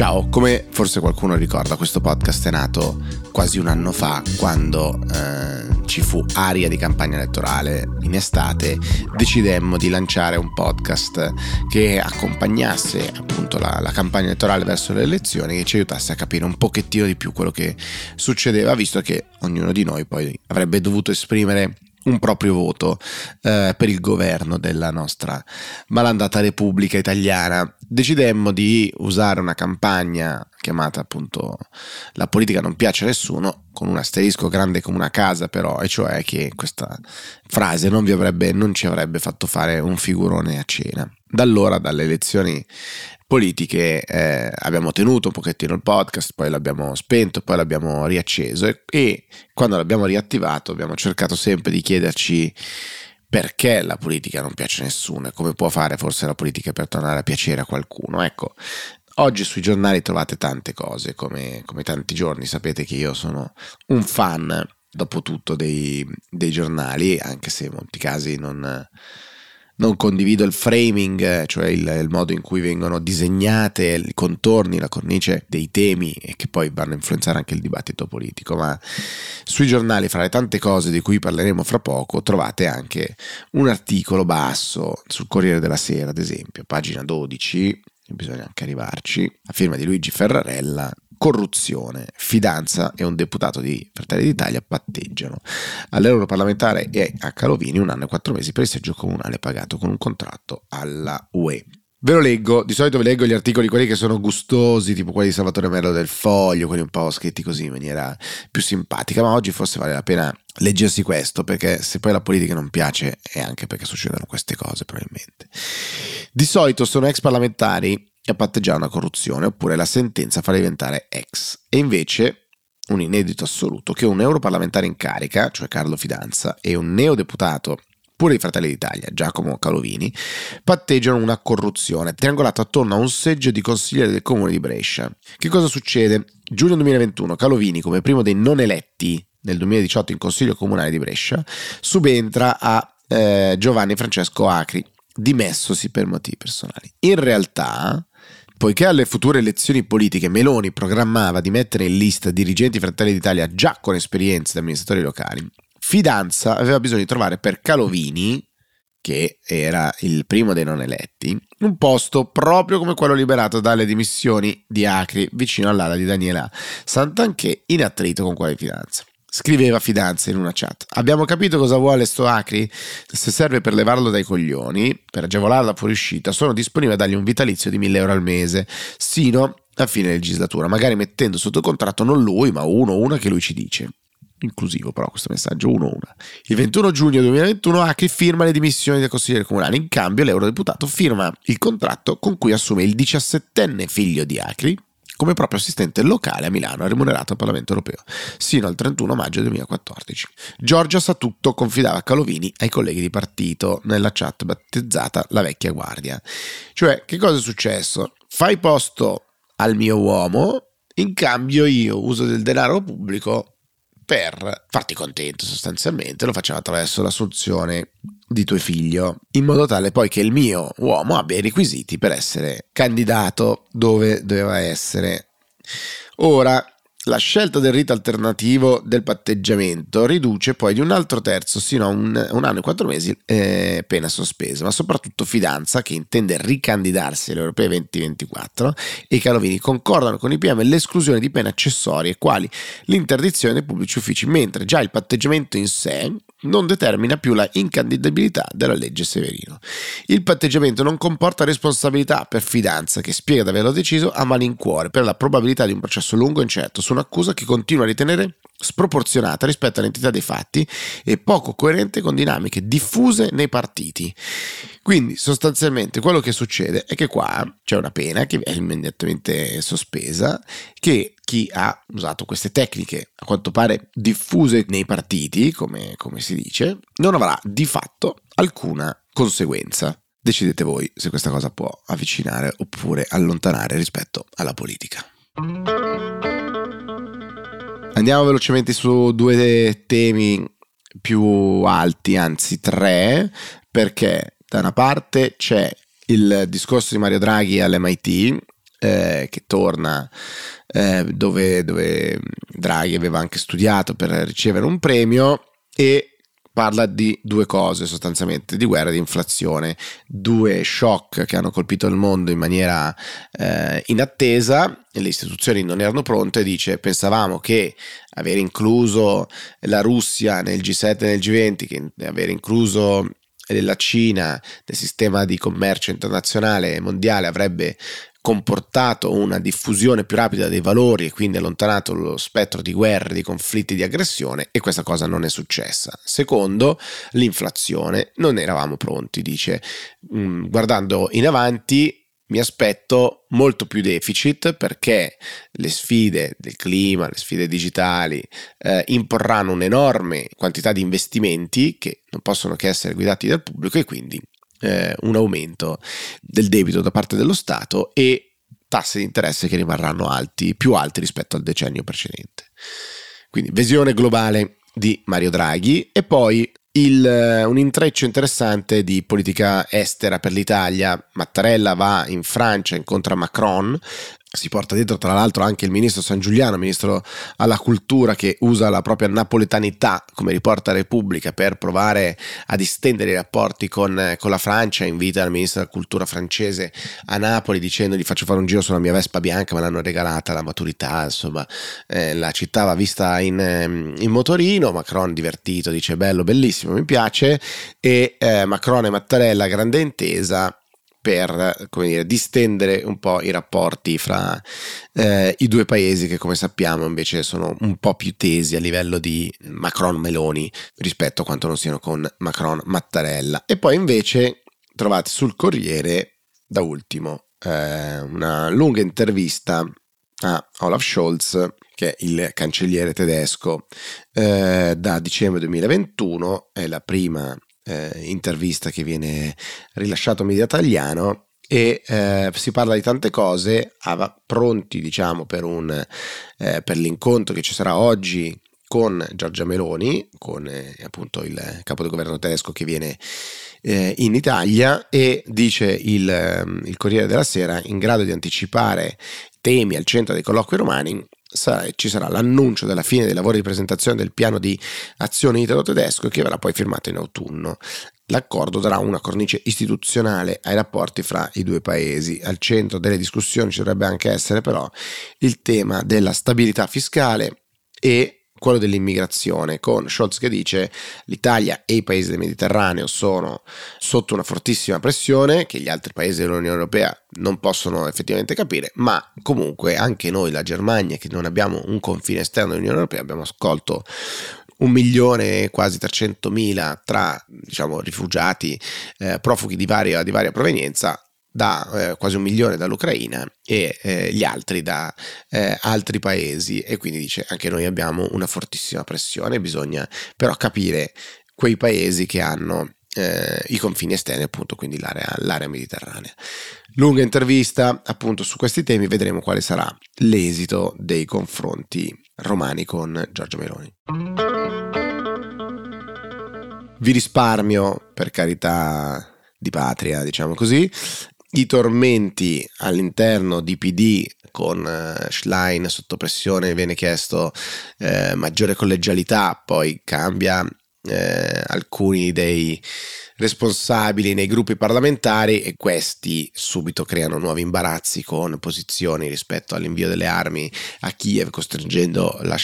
Ciao, come forse qualcuno ricorda, questo podcast è nato quasi un anno fa quando eh, ci fu aria di campagna elettorale in estate, decidemmo di lanciare un podcast che accompagnasse appunto la, la campagna elettorale verso le elezioni, che ci aiutasse a capire un pochettino di più quello che succedeva, visto che ognuno di noi poi avrebbe dovuto esprimere un proprio voto eh, per il governo della nostra malandata Repubblica Italiana. Decidemmo di usare una campagna chiamata appunto La politica non piace a nessuno, con un asterisco grande come una casa però, e cioè che questa frase non, avrebbe, non ci avrebbe fatto fare un figurone a cena. Da allora, dalle elezioni politiche eh, abbiamo tenuto un pochettino il podcast, poi l'abbiamo spento, poi l'abbiamo riacceso e, e quando l'abbiamo riattivato abbiamo cercato sempre di chiederci perché la politica non piace a nessuno e come può fare forse la politica per tornare a piacere a qualcuno. Ecco, oggi sui giornali trovate tante cose, come, come tanti giorni sapete che io sono un fan, dopo tutto, dei, dei giornali, anche se in molti casi non non condivido il framing, cioè il, il, modo in cui vengono disegnate i contorni, la cornice dei temi e che poi vanno a influenzare anche il dibattito politico, ma sui giornali, fra le tante cose di cui parleremo fra poco, trovate anche un articolo basso sul Corriere della Sera, ad esempio, pagina 12, bisogna anche arrivarci, a firma di Luigi Ferrarella, corruzione, fidanza e un deputato di Fratelli d'Italia patteggiano. All'Europarlamentare e a Calovini un anno e quattro mesi per il seggio comunale pagato con un contratto alla UE. Ve lo leggo, di solito vi leggo gli articoli quelli che sono gustosi, tipo quelli di Salvatore Merlo del Foglio, quelli un po' scritti così in maniera più simpatica, ma oggi forse vale la pena leggersi questo, perché se poi la politica non piace è anche perché succedono queste cose probabilmente. Di solito sono ex parlamentari a patteggiare una corruzione oppure la sentenza farà diventare ex. E invece un inedito assoluto che un europarlamentare in carica, cioè Carlo Fidanza, e un neodeputato pure i Fratelli d'Italia, Giacomo Calovini, patteggiano una corruzione triangolata attorno a un seggio di consigliere del comune di Brescia. Che cosa succede? Giugno 2021, Calovini, come primo dei non eletti nel 2018 in consiglio comunale di Brescia, subentra a eh, Giovanni Francesco Acri, dimessosi per motivi personali. In realtà, Poiché alle future elezioni politiche Meloni programmava di mettere in lista dirigenti Fratelli d'Italia già con esperienze da amministratori locali, Fidanza aveva bisogno di trovare per Calovini, che era il primo dei non eletti, un posto proprio come quello liberato dalle dimissioni di Acri vicino all'ala di Daniela Santanché in attrito con quale Fidanza. Scriveva Fidanza in una chat. Abbiamo capito cosa vuole sto Acri? Se serve per levarlo dai coglioni, per agevolare la fuoriuscita, sono disponibile a dargli un vitalizio di 1000 euro al mese, sino a fine legislatura, magari mettendo sotto contratto non lui, ma uno o una che lui ci dice. Inclusivo però questo messaggio 1-1. Il 21 giugno 2021 Acri firma le dimissioni del consigliere comunale. In cambio l'eurodeputato firma il contratto con cui assume il 17enne figlio di Acri, come proprio assistente locale a Milano, remunerato al Parlamento europeo, sino al 31 maggio 2014. Giorgia sa tutto, confidava Calovini ai colleghi di partito nella chat battezzata La vecchia guardia. Cioè, che cosa è successo? Fai posto al mio uomo, in cambio io uso del denaro pubblico per farti contento sostanzialmente, lo facciamo attraverso l'assunzione di tuo figlio, in modo tale poi che il mio uomo abbia i requisiti per essere candidato dove doveva essere. Ora, la scelta del rito alternativo del patteggiamento riduce poi di un altro terzo sino a un, un anno e quattro mesi eh, pena sospesa, ma soprattutto Fidanza che intende ricandidarsi alle europee 2024 e Calovini concordano con i PM l'esclusione di pene accessorie quali l'interdizione dei pubblici uffici, mentre già il patteggiamento in sé non determina più la incandidabilità della legge Severino. Il patteggiamento non comporta responsabilità per Fidanza che spiega di averlo deciso a malincuore per la probabilità di un processo lungo e incerto su un'accusa che continua a ritenere sproporzionata rispetto all'entità dei fatti e poco coerente con dinamiche diffuse nei partiti. Quindi sostanzialmente quello che succede è che qua c'è una pena che è immediatamente sospesa, che chi ha usato queste tecniche a quanto pare diffuse nei partiti, come, come si dice, non avrà di fatto alcuna conseguenza. Decidete voi se questa cosa può avvicinare oppure allontanare rispetto alla politica. Andiamo velocemente su due temi più alti, anzi tre, perché da una parte c'è il discorso di Mario Draghi all'MIT eh, che torna eh, dove, dove Draghi aveva anche studiato per ricevere un premio e parla di due cose sostanzialmente, di guerra e di inflazione, due shock che hanno colpito il mondo in maniera eh, inattesa, le istituzioni non erano pronte, dice pensavamo che aver incluso la Russia nel G7 e nel G20, che aver incluso la Cina nel sistema di commercio internazionale e mondiale avrebbe comportato una diffusione più rapida dei valori e quindi allontanato lo spettro di guerre, di conflitti, di aggressione e questa cosa non è successa. Secondo, l'inflazione, non eravamo pronti, dice, mm, guardando in avanti mi aspetto molto più deficit perché le sfide del clima, le sfide digitali eh, imporranno un'enorme quantità di investimenti che non possono che essere guidati dal pubblico e quindi eh, un aumento del debito da parte dello Stato e tassi di interesse che rimarranno alti, più alti rispetto al decennio precedente. Quindi visione globale di Mario Draghi e poi il, un intreccio interessante di politica estera per l'Italia. Mattarella va in Francia, incontra Macron, si porta dietro tra l'altro anche il ministro San Giuliano, ministro alla cultura che usa la propria napoletanità come riporta Repubblica per provare a distendere i rapporti con, con la Francia, invita il ministro della cultura francese a Napoli dicendo gli faccio fare un giro sulla mia Vespa bianca, me l'hanno regalata la maturità, insomma eh, la città va vista in, ehm, in, motorino, Macron divertito dice bello, bellissimo, mi piace. E eh, Macron e Mattarella grande intesa per dire, distendere un po' i rapporti fra eh, i due paesi che come sappiamo invece sono un po' più tesi a livello di Macron-Meloni rispetto a quanto non siano con Macron-Mattarella. E poi invece trovate sul Corriere, da ultimo, eh, una lunga intervista a Olaf Scholz, che è il cancelliere tedesco, eh, da dicembre 2021, è la prima eh, intervista che viene rilasciato a media italiano e eh, si parla di tante cose, pronti diciamo per, un, eh, per l'incontro che ci sarà oggi con Giorgia Meloni, con eh, appunto il capo del governo tedesco che viene eh, in Italia e dice il, ehm, il Corriere della Sera in grado di anticipare temi al centro dei colloqui romani ci sarà l'annuncio della fine dei lavori di presentazione del piano di azione italo-tedesco che verrà poi firmato in autunno. L'accordo darà una cornice istituzionale ai rapporti fra i due paesi. Al centro delle discussioni ci dovrebbe anche essere però il tema della stabilità fiscale e quello dell'immigrazione, con Scholz che dice l'Italia e i paesi del Mediterraneo sono sotto una fortissima pressione che gli altri paesi dell'Unione Europea non possono effettivamente capire, ma comunque anche noi, la Germania, che non abbiamo un confine esterno dell'Unione Europea, abbiamo accolto un milione e quasi 300 mila tra diciamo, rifugiati, eh, profughi di varia, di varia provenienza, da eh, quasi un milione dall'Ucraina e eh, gli altri da eh, altri paesi e quindi dice anche noi abbiamo una fortissima pressione, bisogna però capire quei paesi che hanno eh, i confini esterni, appunto, quindi l'area, l'area mediterranea. Lunga intervista appunto su questi temi, vedremo quale sarà l'esito dei confronti romani con Giorgio Meloni. Vi risparmio, per carità di patria, diciamo così, i tormenti all'interno di PD con uh, Schlein sotto pressione viene chiesto eh, maggiore collegialità, poi cambia eh, alcuni dei responsabili nei gruppi parlamentari e questi subito creano nuovi imbarazzi con posizioni rispetto all'invio delle armi a Kiev, costringendo la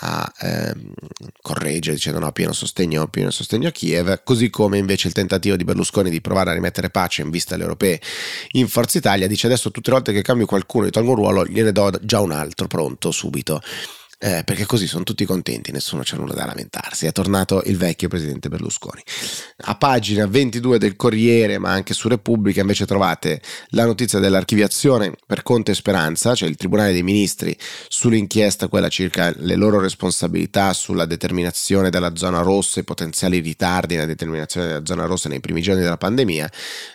a ehm, correggere dicendo no, pieno sostegno, pieno sostegno a Kiev, così come invece il tentativo di Berlusconi di provare a rimettere pace in vista alle europee in Forza Italia, dice adesso tutte le volte che cambio qualcuno e tolgo un ruolo gliene do già un altro pronto subito eh, perché così sono tutti contenti, nessuno c'ha nulla da lamentarsi. È tornato il vecchio presidente Berlusconi. A pagina 22 del Corriere, ma anche su Repubblica, invece trovate la notizia dell'archiviazione per Conte e Speranza, cioè il Tribunale dei Ministri, sull'inchiesta, quella circa le loro responsabilità sulla determinazione della zona rossa e potenziali ritardi nella determinazione della zona rossa nei primi giorni della pandemia.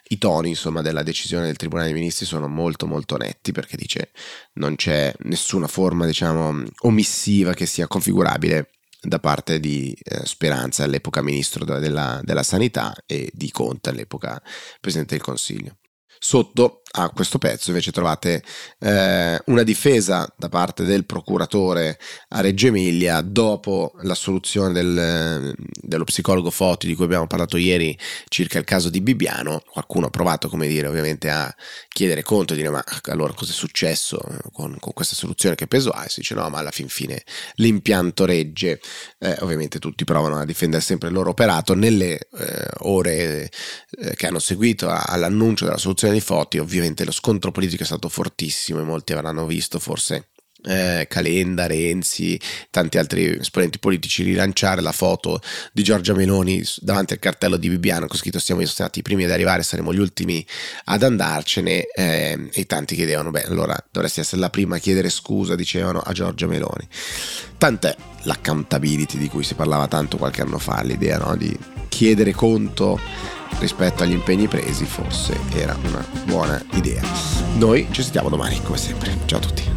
I toni, insomma, della decisione del Tribunale dei Ministri sono molto molto netti perché dice non c'è nessuna forma, diciamo, omissiva missiva che sia configurabile da parte di eh, Speranza all'epoca ministro della, della, sanità e di Conte all'epoca presidente del Consiglio. Sotto a questo pezzo invece trovate eh, una difesa da parte del procuratore a Reggio Emilia dopo l'assoluzione del, dello psicologo Foti di cui abbiamo parlato ieri circa il caso di Bibbiano. Qualcuno ha provato, come dire, ovviamente a chiedere conto e dire ma allora cosa è successo con, con questa soluzione che peso ha? E si dice no, ma alla fin fine l'impianto regge. Eh, ovviamente tutti provano a difendere sempre il loro operato. Nelle eh, ore eh, che hanno seguito all'annuncio della soluzione di Foti, ovviamente lo scontro politico è stato fortissimo e molti avranno visto forse eh, Calenda, Renzi, tanti altri esponenti politici rilanciare la foto di Giorgia Meloni davanti al cartello di Bibbiano con scritto siamo stati i primi ad arrivare, saremo gli ultimi ad andarcene eh, e tanti chiedevano, beh allora dovresti essere la prima a chiedere scusa, dicevano a Giorgia Meloni. Tant'è l'accountability di cui si parlava tanto qualche anno fa, l'idea no? di chiedere conto rispetto agli impegni presi forse era una buona idea. Noi ci sentiamo domani come sempre. Ciao a tutti.